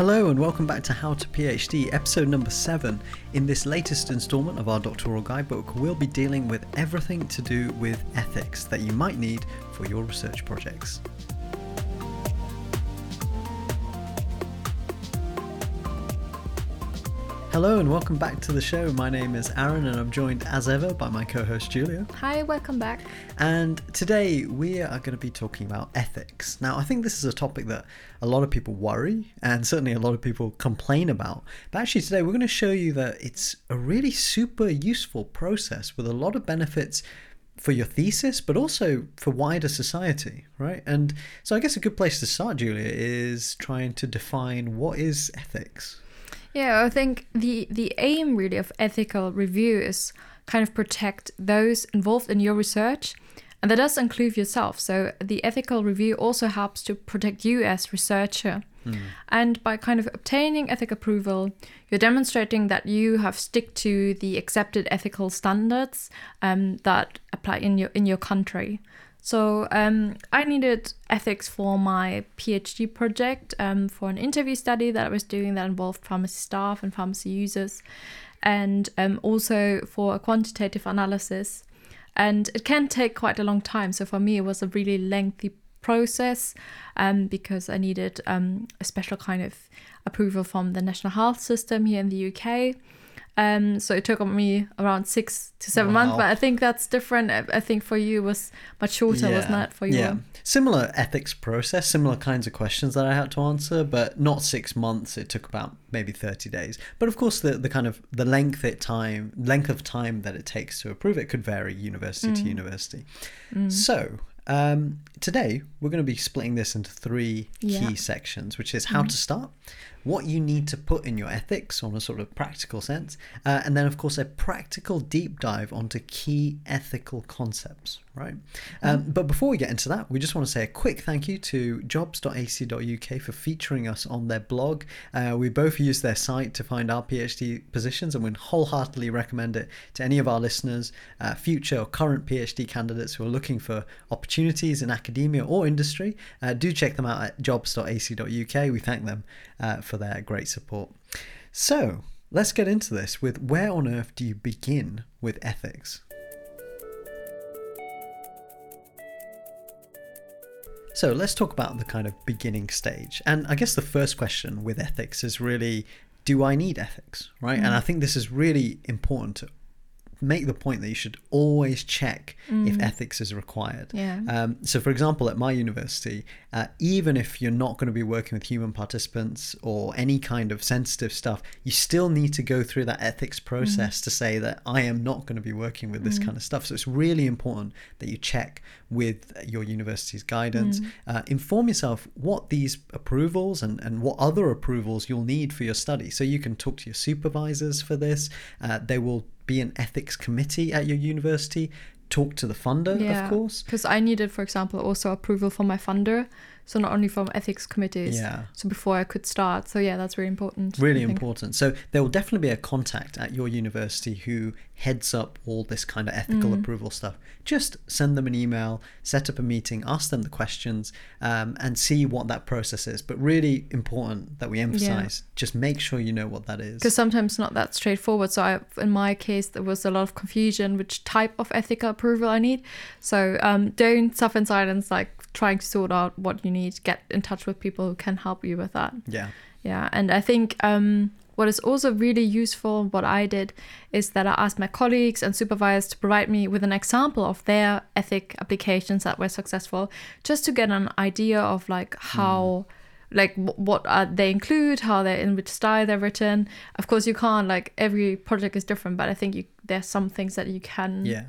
Hello and welcome back to How to PhD, episode number 7. In this latest installment of our doctoral guidebook, we'll be dealing with everything to do with ethics that you might need for your research projects. Hello and welcome back to the show. My name is Aaron and I'm joined as ever by my co host Julia. Hi, welcome back. And today we are going to be talking about ethics. Now, I think this is a topic that a lot of people worry and certainly a lot of people complain about. But actually, today we're going to show you that it's a really super useful process with a lot of benefits for your thesis, but also for wider society, right? And so I guess a good place to start, Julia, is trying to define what is ethics. Yeah, I think the the aim really of ethical review is kind of protect those involved in your research, and that does include yourself. So the ethical review also helps to protect you as researcher. Mm. And by kind of obtaining ethical approval, you're demonstrating that you have stick to the accepted ethical standards um, that apply in your in your country. So um, I needed ethics for my PhD project um, for an interview study that I was doing that involved pharmacy staff and pharmacy users, and um, also for a quantitative analysis. And it can take quite a long time. So for me, it was a really lengthy process um, because I needed um, a special kind of approval from the National Health System here in the UK. Um, so it took me around six to seven wow. months, but I think that's different. I think for you was much shorter, yeah. wasn't it? For you, yeah, similar ethics process, similar kinds of questions that I had to answer, but not six months. It took about maybe thirty days. But of course, the the kind of the length it time length of time that it takes to approve it could vary university mm. to university. Mm. So um, today, we're going to be splitting this into three yeah. key sections, which is how mm. to start, what you need to put in your ethics on a sort of practical sense, uh, and then, of course, a practical deep dive onto key ethical concepts, right? Um, but before we get into that, we just want to say a quick thank you to jobs.ac.uk for featuring us on their blog. Uh, we both use their site to find our PhD positions and we wholeheartedly recommend it to any of our listeners, uh, future or current PhD candidates who are looking for opportunities in academia or industry. Uh, do check them out at jobs.ac.uk. We thank them uh, for their great support. So let's get into this with where on earth do you begin with ethics? So let's talk about the kind of beginning stage. And I guess the first question with ethics is really do I need ethics, right? Mm. And I think this is really important to make the point that you should always check mm. if ethics is required. Yeah. Um, so, for example, at my university, uh, even if you're not going to be working with human participants or any kind of sensitive stuff, you still need to go through that ethics process mm. to say that I am not going to be working with this mm. kind of stuff. So, it's really important that you check with your university's guidance. Mm. Uh, inform yourself what these approvals and, and what other approvals you'll need for your study. So, you can talk to your supervisors for this. Uh, they will be an ethics committee at your university talk to the funder yeah, of course because i needed for example also approval from my funder so not only from ethics committees yeah so before i could start so yeah that's really important really important so there will definitely be a contact at your university who heads up all this kind of ethical mm. approval stuff. Just send them an email set up a meeting ask them the questions um, and see what that process is. But really important that we emphasize yeah. just make sure you know what that is. Because sometimes not that straightforward. So I, in my case there was a lot of confusion which type of ethical approval i need. So um, don't suffer in silence like trying to sort out what you need. Get in touch with people who can help you with that. Yeah. Yeah and i think um, what is also really useful what i did is that i asked my colleagues and supervisors to provide me with an example of their ethic applications that were successful just to get an idea of like how mm like what uh, they include how they in which style they're written. Of course you can't like every project is different but i think you there's some things that you can yeah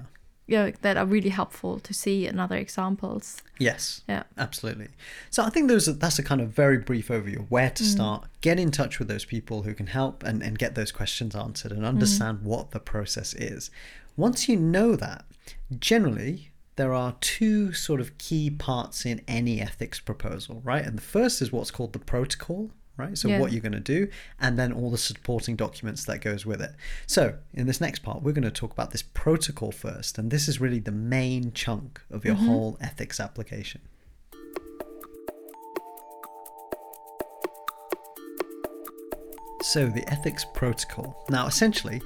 you know, that are really helpful to see in other examples. Yes. Yeah. Absolutely. So I think those are, that's a kind of very brief overview where to mm. start. Get in touch with those people who can help and, and get those questions answered and understand mm. what the process is. Once you know that, generally there are two sort of key parts in any ethics proposal, right? And the first is what's called the protocol, right? So yeah. what you're going to do, and then all the supporting documents that goes with it. So in this next part, we're going to talk about this protocol first, and this is really the main chunk of your mm-hmm. whole ethics application. So, the ethics protocol. Now, essentially,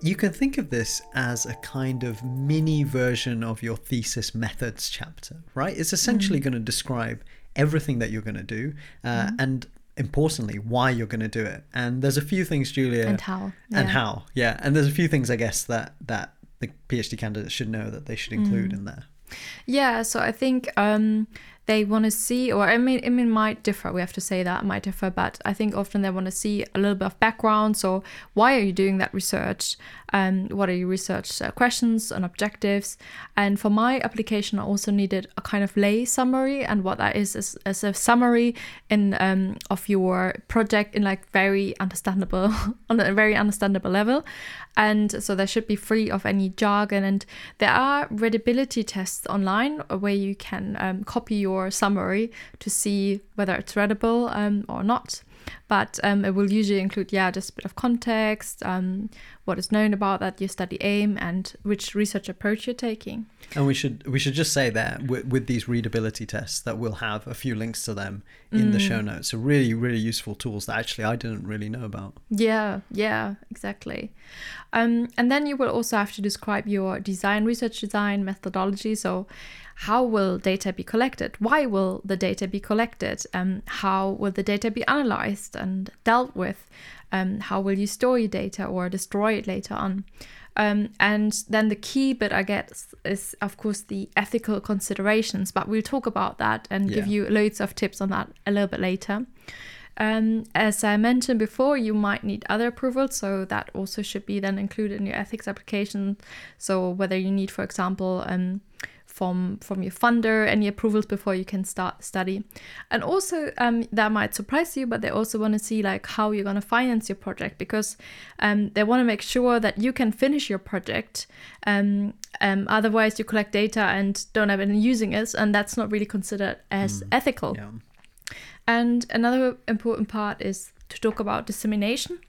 you can think of this as a kind of mini version of your thesis methods chapter, right? It's essentially Mm. going to describe everything that you're going to do uh, Mm-hmm. and importantly why you're going to do it and there's a few things julia And how, and yeah. how yeah and there's a few things i guess that that the phd candidates should know that they should include Mm. in there Yeah, so I think um, they want to see, or I mean, it might differ. We have to say that it might differ, but I think often they want to see a little bit of background. So, why are you doing that research? Um, what are your research uh, questions and objectives? And for my application, I also needed a kind of lay summary, and what that is is, is a summary in um, of your project in like very understandable on a very understandable level, and so they should be free of any jargon. And there are readability tests online where you can um, copy your summary to see whether it's readable um, or not. But um, it will usually include, yeah, just a bit of context, um, what is known about that your study aim, and which research approach you're taking. and we should we should just say that with, with these readability tests that we'll have a few links to them in the Mm. show notes so really really useful tools that actually i didn't really know about Yeah, yeah, exactly. Um, and then you will also have to describe your design, research design methodology. So, how will data be collected? Why will the data be collected? Um, how will the data be analyzed and dealt with? Um, how will you store your data or destroy it later on? Um, and then the key bit, I guess, is of course the ethical considerations. But we'll talk about that and give you loads of tips on that a little bit later. Um, as I mentioned before, you might need other approvals, so that also should be then included in your ethics application. So whether you need, for example, um, from from your funder any approvals before you can start study, and also um, that might surprise you, but they also want to see like how you're going to finance your project because um, they want to make sure that you can finish your project. Um, um, otherwise, you collect data and don't have any using it, and that's not really considered as ethical. yeah And another important part is to talk about dissemination.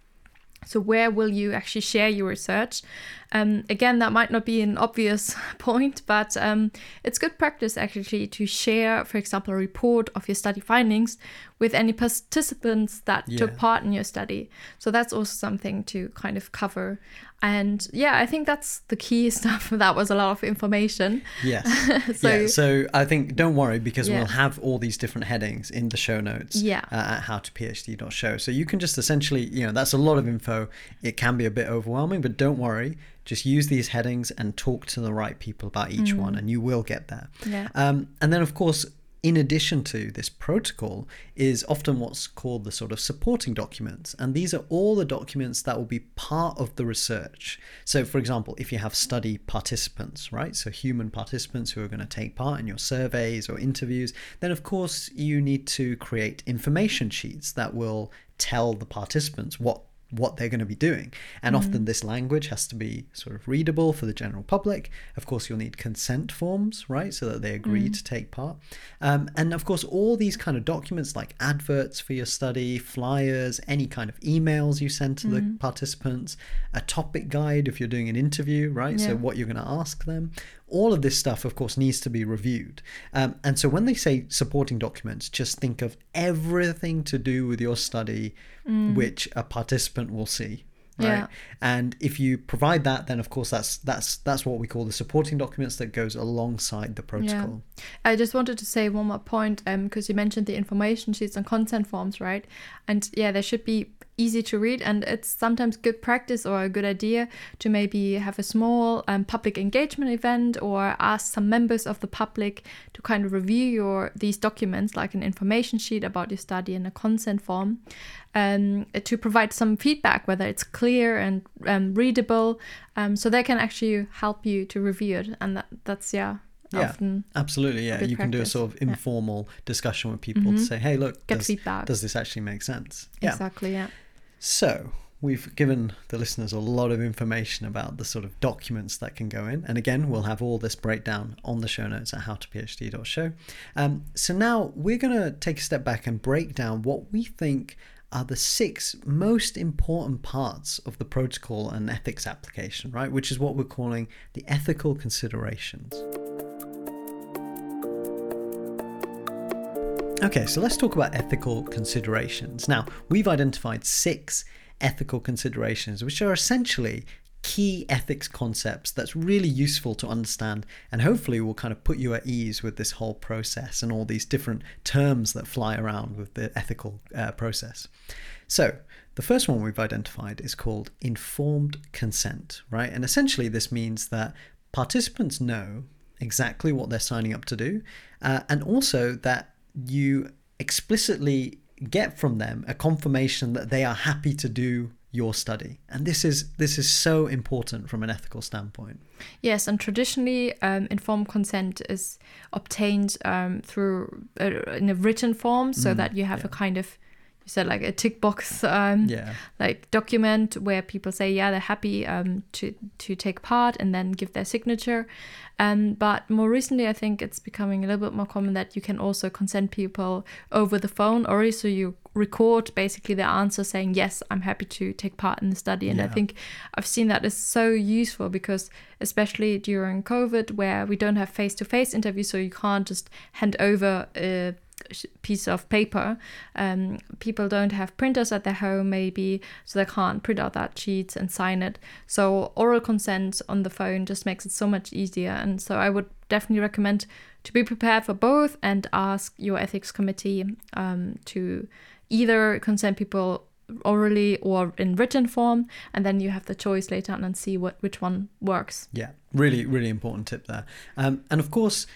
So, where will you actually share your research? Um, again, that might not be an obvious point, but um, it's good practice actually to share, for example, a report of your study findings with any participants that took part in your study. So, that's also something to kind of cover. And yeah, I think that's the key stuff. That was a lot of information. yes So, yeah, so I think don't worry because Yeah. we'll have all these different headings in the show notes Yeah. uh, at howtophd.show. So you can just essentially, you know, that's a lot of info. It can be a bit overwhelming, but don't worry. Just use these headings and talk to the right people about each one, and you will get there. Mm. Yeah. Um, and then, of course, in addition to this protocol, is often what's called the sort of supporting documents. And these are all the documents that will be part of the research. So, for example, if you have study participants, right? So, human participants who are going to take part in your surveys or interviews, then of course you need to create information sheets that will tell the participants what what they're going to be doing. And often mm. this language has to be sort of readable for the general public. Of course, you'll need consent forms, right? So that they agree mm. to take part. Um, and of course, all these kind of documents like adverts for your study, flyers, any kind of emails you send to the mm. participants, a topic guide if you're doing an interview, right? So what you're going to ask them. All of this stuff, of course, needs to be reviewed. Um, and so when they say supporting documents, just think of everything to do with your study which a participant will see. Right. Yeah. And if you provide that, then of course that's that's that's what we call the supporting documents that goes alongside the protocol. I just wanted to say one more point because you mentioned the information sheets and consent forms, right? And yeah, they should be easy to read, and it's sometimes good practice or a good idea to maybe have a small um, public engagement event or ask some members of the public to kind of review your these documents, like an information sheet about your study and a consent form, um, to provide some feedback whether it's clear and um, readable, um, so they can actually help you to review it, and that, that's yeah. Yeah. Often Absolutely, yeah. You can do a sort of Yeah. Mm-hmm. informal discussion with people to say, "Hey, look, get does, feedback. does this actually make sense?" Yeah. Exactly, yeah. So we've given the listeners a lot of information about the sort of documents that can go in, and again, we'll have all this breakdown on the show notes at howtophd.show. Um, so now we're going to take a step back and break down what we think are the six most important parts of the protocol and ethics application, right? Which is what we're calling the ethical considerations. Okay, so let's talk about ethical considerations. Now, we've identified six ethical considerations, which are essentially key ethics concepts that's really useful to understand and hopefully will kind of put you at ease with this whole process and all these different terms that fly around with the ethical uh, process. So, the first one we've identified is called informed consent, right? And essentially, this means that participants know exactly what they're signing up to do, uh, and also that you explicitly get from them a confirmation that they are happy to do your study and this is this is so important from an ethical standpoint yes and traditionally um, informed consent is obtained um, through uh, in a written form so mm, that you have yeah. a kind of you said like a tick box um, yeah. like document where people say yeah they're happy um, to to take part and then give their signature um, but more recently i think it's becoming a little bit more common that you can also consent people over the phone or so you record basically the answer saying yes i'm happy to take part in the study and yeah. i think i've seen that is so useful because especially during covid where we don't have face-to-face interviews so you can't just hand over a piece of paper. Um, people don't have printers at their home, maybe, so they can't print out that sheet and sign it. So, oral consent on the phone just makes it so much easier. And so, I would definitely recommend to be prepared for both and ask your ethics committee um, to either consent people orally or in written form and then you have the choice later on and see what which one works yeah really really important tip there um, and of course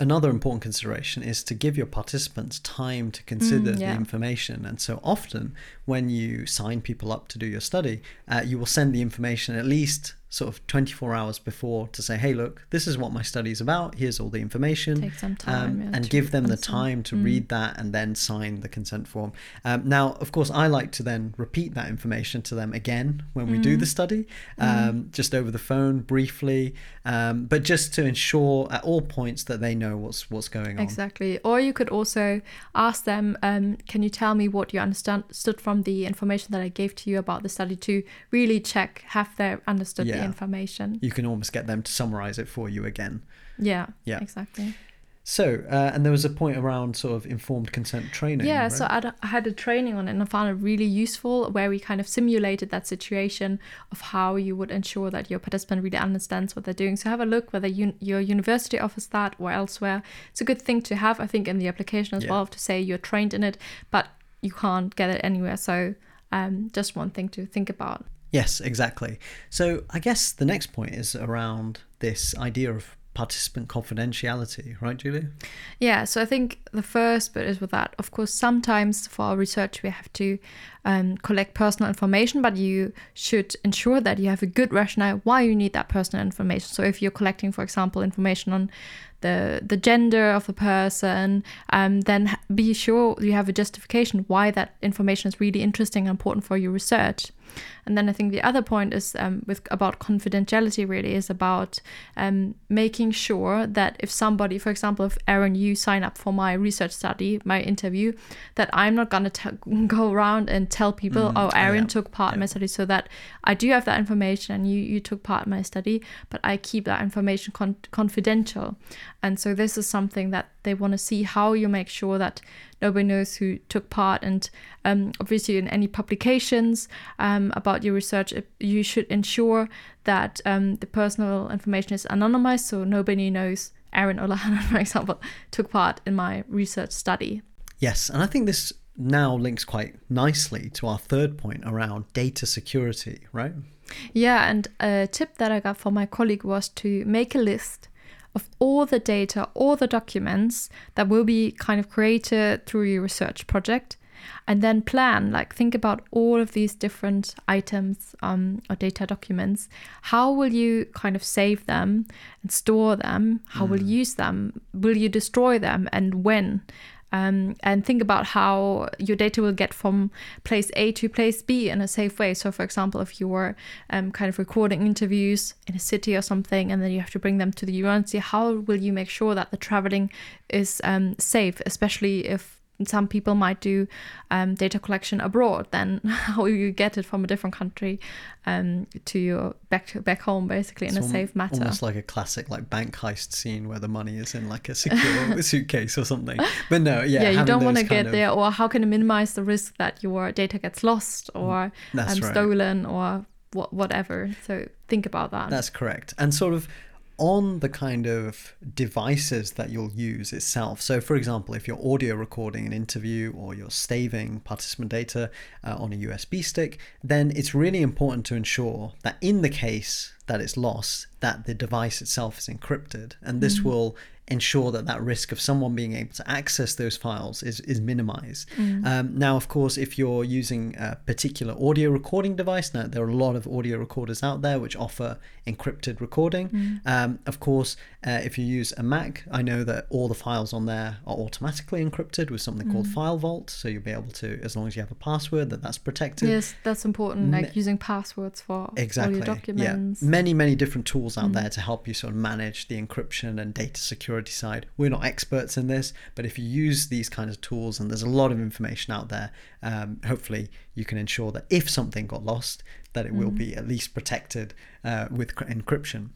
another important consideration is to give your participants time to consider mm, yeah. the information. And so often, when you sign people up to do your study, uh, you will send the information at least sort of 24 hours before to say, hey, look, this is what my study is about. Here's all the information. Take some time. Um, yeah, and give them the time to mm. read that and then sign the consent form. Um, now, of course, I like to then repeat that information to them again when we mm. do the study, mm. um, mm. just over the phone briefly, um, but just to ensure at all points that they know what's what's going on. Exactly. Or you could also ask them, um, can you tell me what you understood from the information that I gave to you about the study to really check, have they understood yeah the information. You can almost get them to summarize it for you again. Yeah. Yeah. Exactly. So, uh, and there was a point around sort of informed consent training. Yeah, right? so I had a training on it and I found it really useful where we kind of simulated that situation of how you would ensure that your participant really understands what they're doing. So, have a look whether you, your university offers that or elsewhere. It's a good thing to have, I think, in the application as yeah. well to say you're trained in it, but you can't get it anywhere. So, um, just one thing to think about. Yes, exactly. So I guess the next point is around this idea of participant confidentiality, right, Julie? Yeah, so I think the first bit is with that. Of course, sometimes for our research, we have to um, collect personal information, but you should ensure that you have a good rationale why you need that personal information. So if you're collecting, for example, information on the the gender of the person, um, then be sure you have a justification why that information is really interesting and important for your research. And then I think the other point is um, with about confidentiality. Really, is about um, making sure that if somebody, for example, if Aaron, you sign up for my research study, my interview, that I'm not gonna t- go around and tell people, mm, oh, Aaron yeah. took part yeah. in my study, so that I do have that information and you you took part in my study, but I keep that information con- confidential. And so this is something that they want to see how you make sure that nobody knows who took part. And um, obviously, in any publications um, about your research, you should ensure that um, the personal information is anonymized so nobody knows Aaron Olahan, for example, took part in my research study. Yes, and I think this now links quite nicely to our third point around data security, right? Yeah, and a tip that I got from my colleague was to make a list of all the data, all the documents that will be kind of created through your research project. And then plan, like think about all of these different items um, or data documents. How will you kind of save them and store them? How mm. will you use them? Will you destroy them and when? Um, and think about how your data will get from place A to place B in a safe way. So, for example, if you're um, kind of recording interviews in a city or something, and then you have to bring them to the university, how will you make sure that the traveling is um, safe, especially if some people might do um, data collection abroad. Then how you get it from a different country um, to your back back home, basically in It's a al- safe matter. Almost like a classic like bank heist scene where the money is in like a secure suitcase or something. But no, yeah, yeah, you don't want to get of- there, or how can you minimize the risk that your data gets lost or um, right. stolen or wha- whatever? So think about that. That's correct. And sort of on the kind of devices that you'll use itself. So, for example, if you're audio recording an interview or you're staving participant data uh, on a USB stick, then it's really important to ensure that in the case that it's lost, that the device itself is encrypted, and this will ensure that that risk of someone being able to access those files is, is minimized. Um, now, of course, if you're using a particular audio recording device, now there are a lot of audio recorders out there which offer encrypted recording. Um, of course, uh, if you use a Mac, I know that all the files on there are automatically encrypted with something called FileVault. So you'll be able to, as long as you have a password, that that's protected. yes, that's important. Like using passwords for all Exactly. your documents. Yeah. Many, many different tools out there to help you sort of manage the encryption and data security side. We're not experts in this, but if you use these kinds of tools, and there's a lot of information out there, um, hopefully you can ensure that if something got lost, that it will be at least protected uh, with cr- encryption.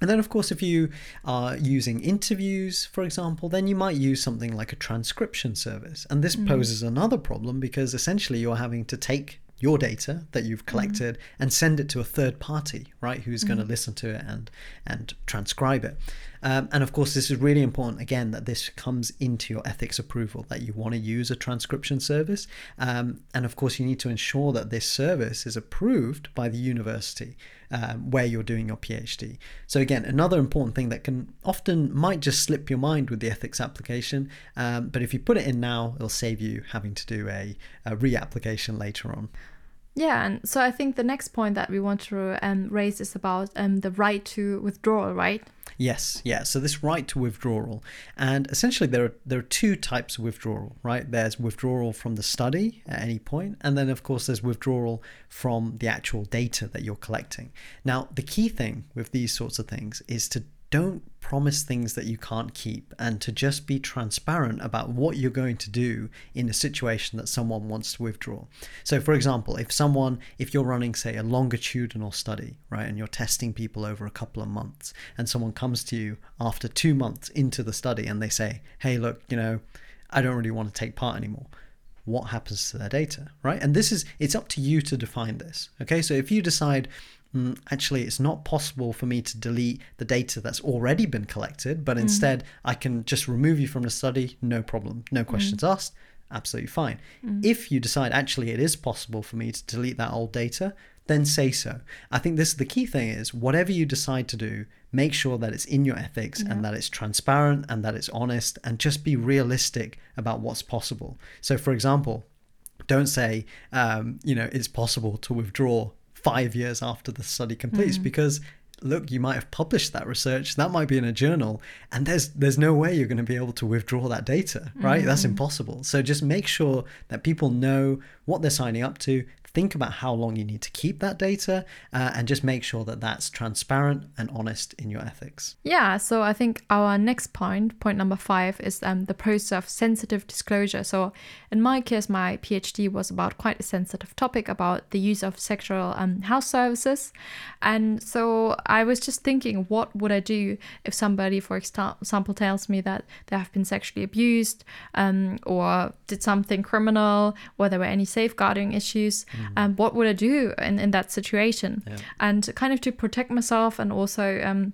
And then, of course, if you are using interviews, for example, then you might use something like a transcription service. And this poses another problem because essentially you're having to take your data that you've collected and send it to a third party, right, who's going to listen to it and and transcribe it. Um, and of course, this is really important again that this comes into your ethics approval that you want to use a transcription service. Um, and of course, you need to ensure that this service is approved by the university um, where you're doing your PhD. So again, another important thing that can often might just slip your mind with the ethics application, um, but if you put it in now, it'll save you having to do a, a reapplication later on. Yeah, and so I think the next point that we want to um, raise is about um, the right to withdrawal, right? Yes, yeah. So this right to withdrawal, and essentially there are there are two types of withdrawal, right? There's withdrawal from the study at any point, and then of course there's withdrawal from the actual data that you're collecting. Now, the key thing with these sorts of things is to don't promise things that you can't keep and to just be transparent about what you're going to do in a situation that someone wants to withdraw. So for example, if someone if you're running say a longitudinal study, right, and you're testing people over a couple of months and someone comes to you after 2 months into the study and they say, "Hey, look, you know, I don't really want to take part anymore." What happens to their data, right? And this is it's up to you to define this. Okay? So if you decide mm, actually it's not possible for me to delete the data that's already been collected but instead i can just remove you from the study no problem no questions asked absolutely fine. If you decide actually it is possible for me to delete that old data then say so. I think this is the key thing is whatever you decide to do make sure that it's in your ethics and that it's transparent and that it's honest and just be realistic about what's possible. So for example don't say um, you know it's possible to withdraw five years after the study completes mm. because look you might have published that research that might be in a journal and there's there's no way you're going to be able to withdraw that data right? That's mm. impossible. So just make sure that people know what they're signing up to think about how long you need to keep that data uh, and just make sure that that's transparent and honest in your ethics Yeah, so I think our next point, point number five, is um, the process of sensitive disclosure. So, in my case, my PhD was about quite a sensitive topic about the use of sexual um, health services. And so I was just thinking, what would I do if somebody, for example, tells me that they have been sexually abused um, or did something criminal or there were any safeguarding issues? Um, what would I do in, in that situation? And kind of to protect myself and also. Um,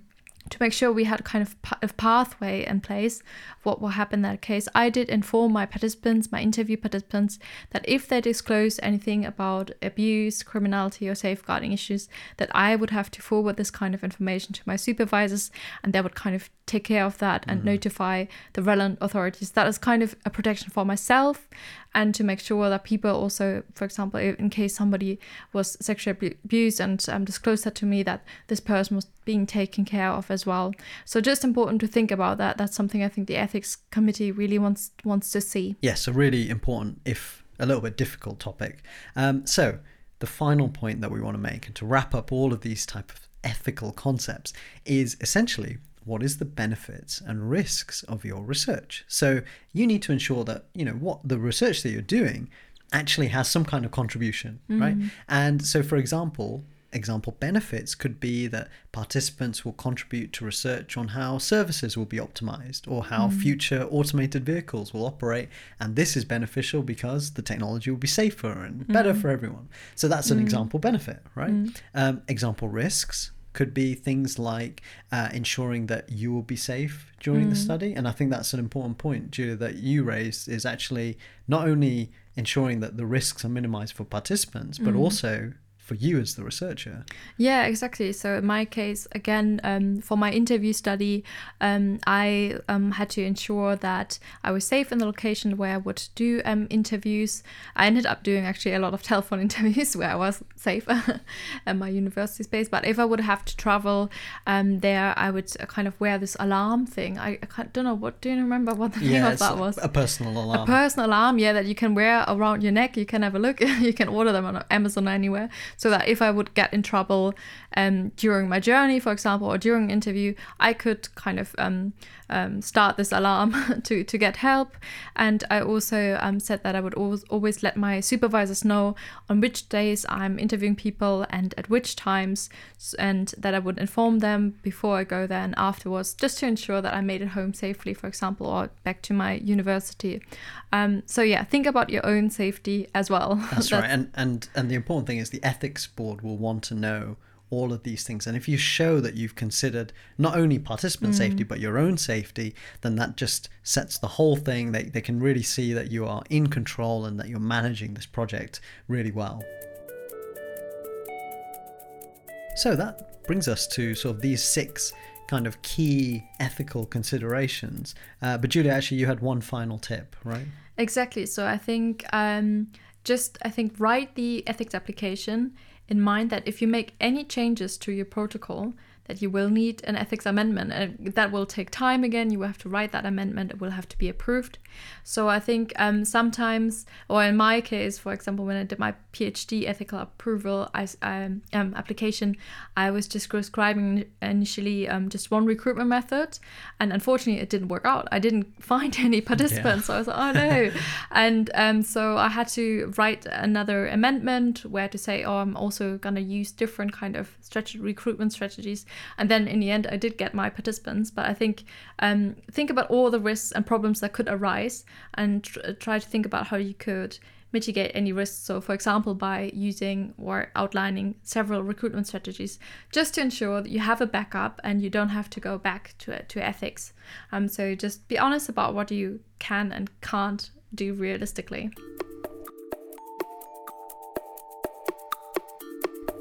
to make sure we had kind of pa- a pathway in place of what will happen in that case, I did inform my participants, my interview participants, that if they disclose anything about abuse, criminality, or safeguarding issues, that I would have to forward this kind of information to my supervisors, and they would kind of take care of that and notify the relevant authorities. That is kind of a protection for myself and to make sure that people also, for example, in case somebody was sexually abused and um, disclosed that to me, that this person was being taken care of as well. So just important to think about that. That's something I think the ethics committee really wants wants to see. Yes, a really important, if a little bit difficult topic. Um, so, the final point that we want to make, and to wrap up all of these type of ethical concepts, is essentially what is the benefits and risks of your research. So you need to ensure that, you know, what the research that you're doing actually has some kind of contribution, right? Mm-hmm. And so for example, example benefits could be that participants will contribute to research on how services will be optimized or how mm-hmm. future automated vehicles will operate. And this is beneficial because the technology will be safer and better mm-hmm. for everyone. So that's an example benefit right? Um, example risks could be things like uh, ensuring that you will be safe during the study. And i think that's an important point julia that you raised is actually not only ensuring that the risks are minimized for participants but also for you as the researcher. Yeah, exactly. So in my case, again, um, for my interview study, um, I um, had to ensure that I was safe in the location where I would do um, interviews. I ended up doing actually a lot of telephone interviews where I was safe at my university space. But if I would have to travel um, there, I would uh, kind of wear this alarm thing. I, I can't, don't know what. Do you remember what the name of that was? a personal alarm. A personal alarm, yeah, that you can wear around your neck. You can have a look. you can order them on Amazon anywhere, so that if I would get in trouble um, during my journey, for example, or during an interview, I could kind of um, um, start this alarm to to get help. And I also um, said that I would always always let my supervisors know on which days I'm interviewing people and at which times, and that I would inform them before I go there and afterwards, just to ensure that I made it home safely, for example, or back to my university. Um, so yeah, think about your own safety as well. That's right. And and and the important thing is the ethics board will want to know all of these things. And if you show that you've considered not only participant safety but your own safety, then that just sets the whole thing. They they can really see that you are in control and that you're managing this project really well. So that brings us to sort of these six kind of key ethical considerations. Uh, but Julia, actually, you had one final tip, right? Exactly. So I think um, just I think write the ethics application in mind that if you make any changes to your protocol, that you will need an ethics amendment, and that will take time. Again, you will have to write that amendment. It will have to be approved. So I think um, sometimes, or in my case, for example, when I did my PhD ethical approval I, um, um, application, I was just prescribing initially um, just one recruitment method, and unfortunately, it didn't work out. I didn't find any participants, so I was like, oh no, and um, so I had to write another amendment where to say, oh, I'm also gonna use different kind of strategy, recruitment strategies, and then in the end, I did get my participants. But I think um, think about all the risks and problems that could arise, and tr- try to think about how you could mitigate any risks. So, for example, by using or outlining several recruitment strategies, just to ensure that you have a backup and you don't have to go back to to ethics. Um, so just be honest about what you can and can't do realistically.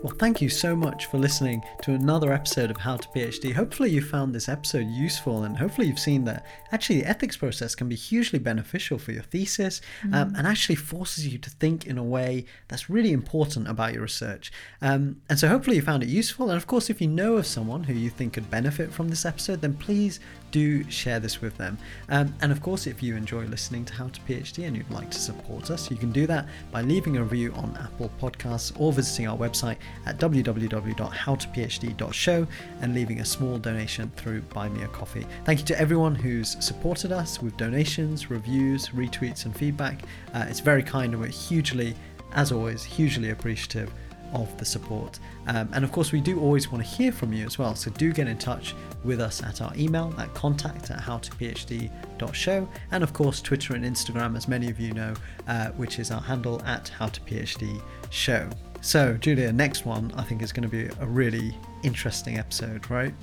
Well, thank you so much for listening to another episode of How to PhD. Hopefully, you found this episode useful, and hopefully, you've seen that actually the ethics process can be hugely beneficial for your thesis um, and actually forces you to think in a way that's really important about your research. Um, and so, hopefully, you found it useful. And of course, if you know of someone who you think could benefit from this episode, then please do share this with them. Um, and of course, if you enjoy listening to How to PhD and you'd like to support us, you can do that by leaving a review on Apple Podcasts or visiting our website at www.howtophd.show and leaving a small donation through Buy Me a Coffee. Thank you to everyone who's supported us with donations, reviews, retweets, and feedback. Uh, it's very kind and we're hugely, as always, hugely appreciative of the support. Um, and of course, we do always want to hear from you as well. So do get in touch with us at our email at contact at howtophd.show. And of course, Twitter and Instagram, as many of you know, uh, which is our handle at howtophd.show. So, Julia, next one I think is going to be a really interesting episode, right?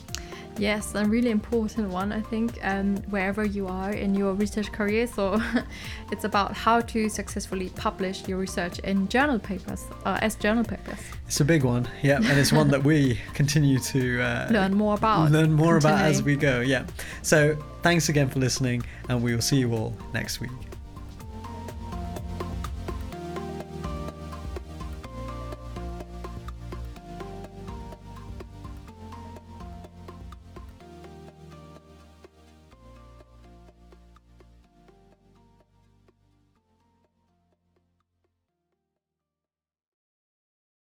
Yes, a really important one, I think, um, wherever you are in your research career. So it's about how to successfully publish your research in journal papers, uh, as journal papers. It's a big one, yeah, and it's one that we continue to uh, Learn more about. learn more about as we go. Yeah. So thanks again for listening, and we will see you all next week.